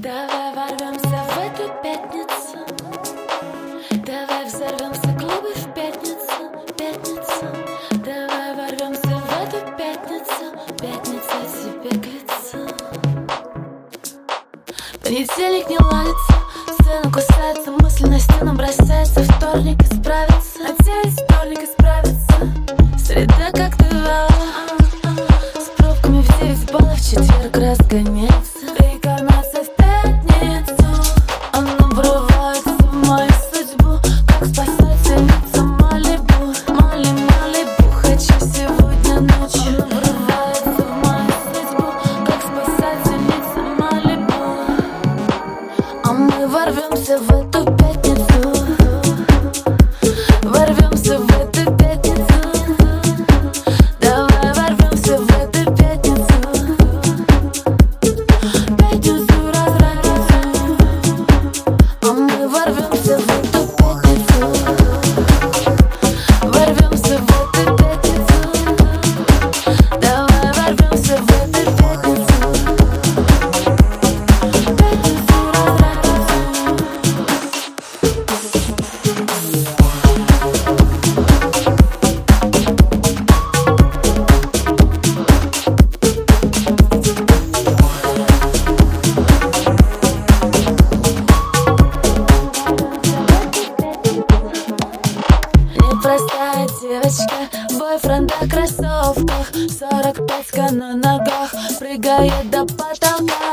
Давай ворвемся в эту пятницу. Давай взорвемся клубы в пятницу, пятницу Давай ворвемся в эту пятницу Пятница тебе к лицу. Понедельник не ладится Сцена кусается, мысли на стену бросается Вторник исправится, надеюсь, вторник исправится Среда как ты С пробками в 9 баллов Четверг разгоняется ворвемся в эту пятницу Бойфренд в кроссовках 45 на ногах Прыгает до потолка.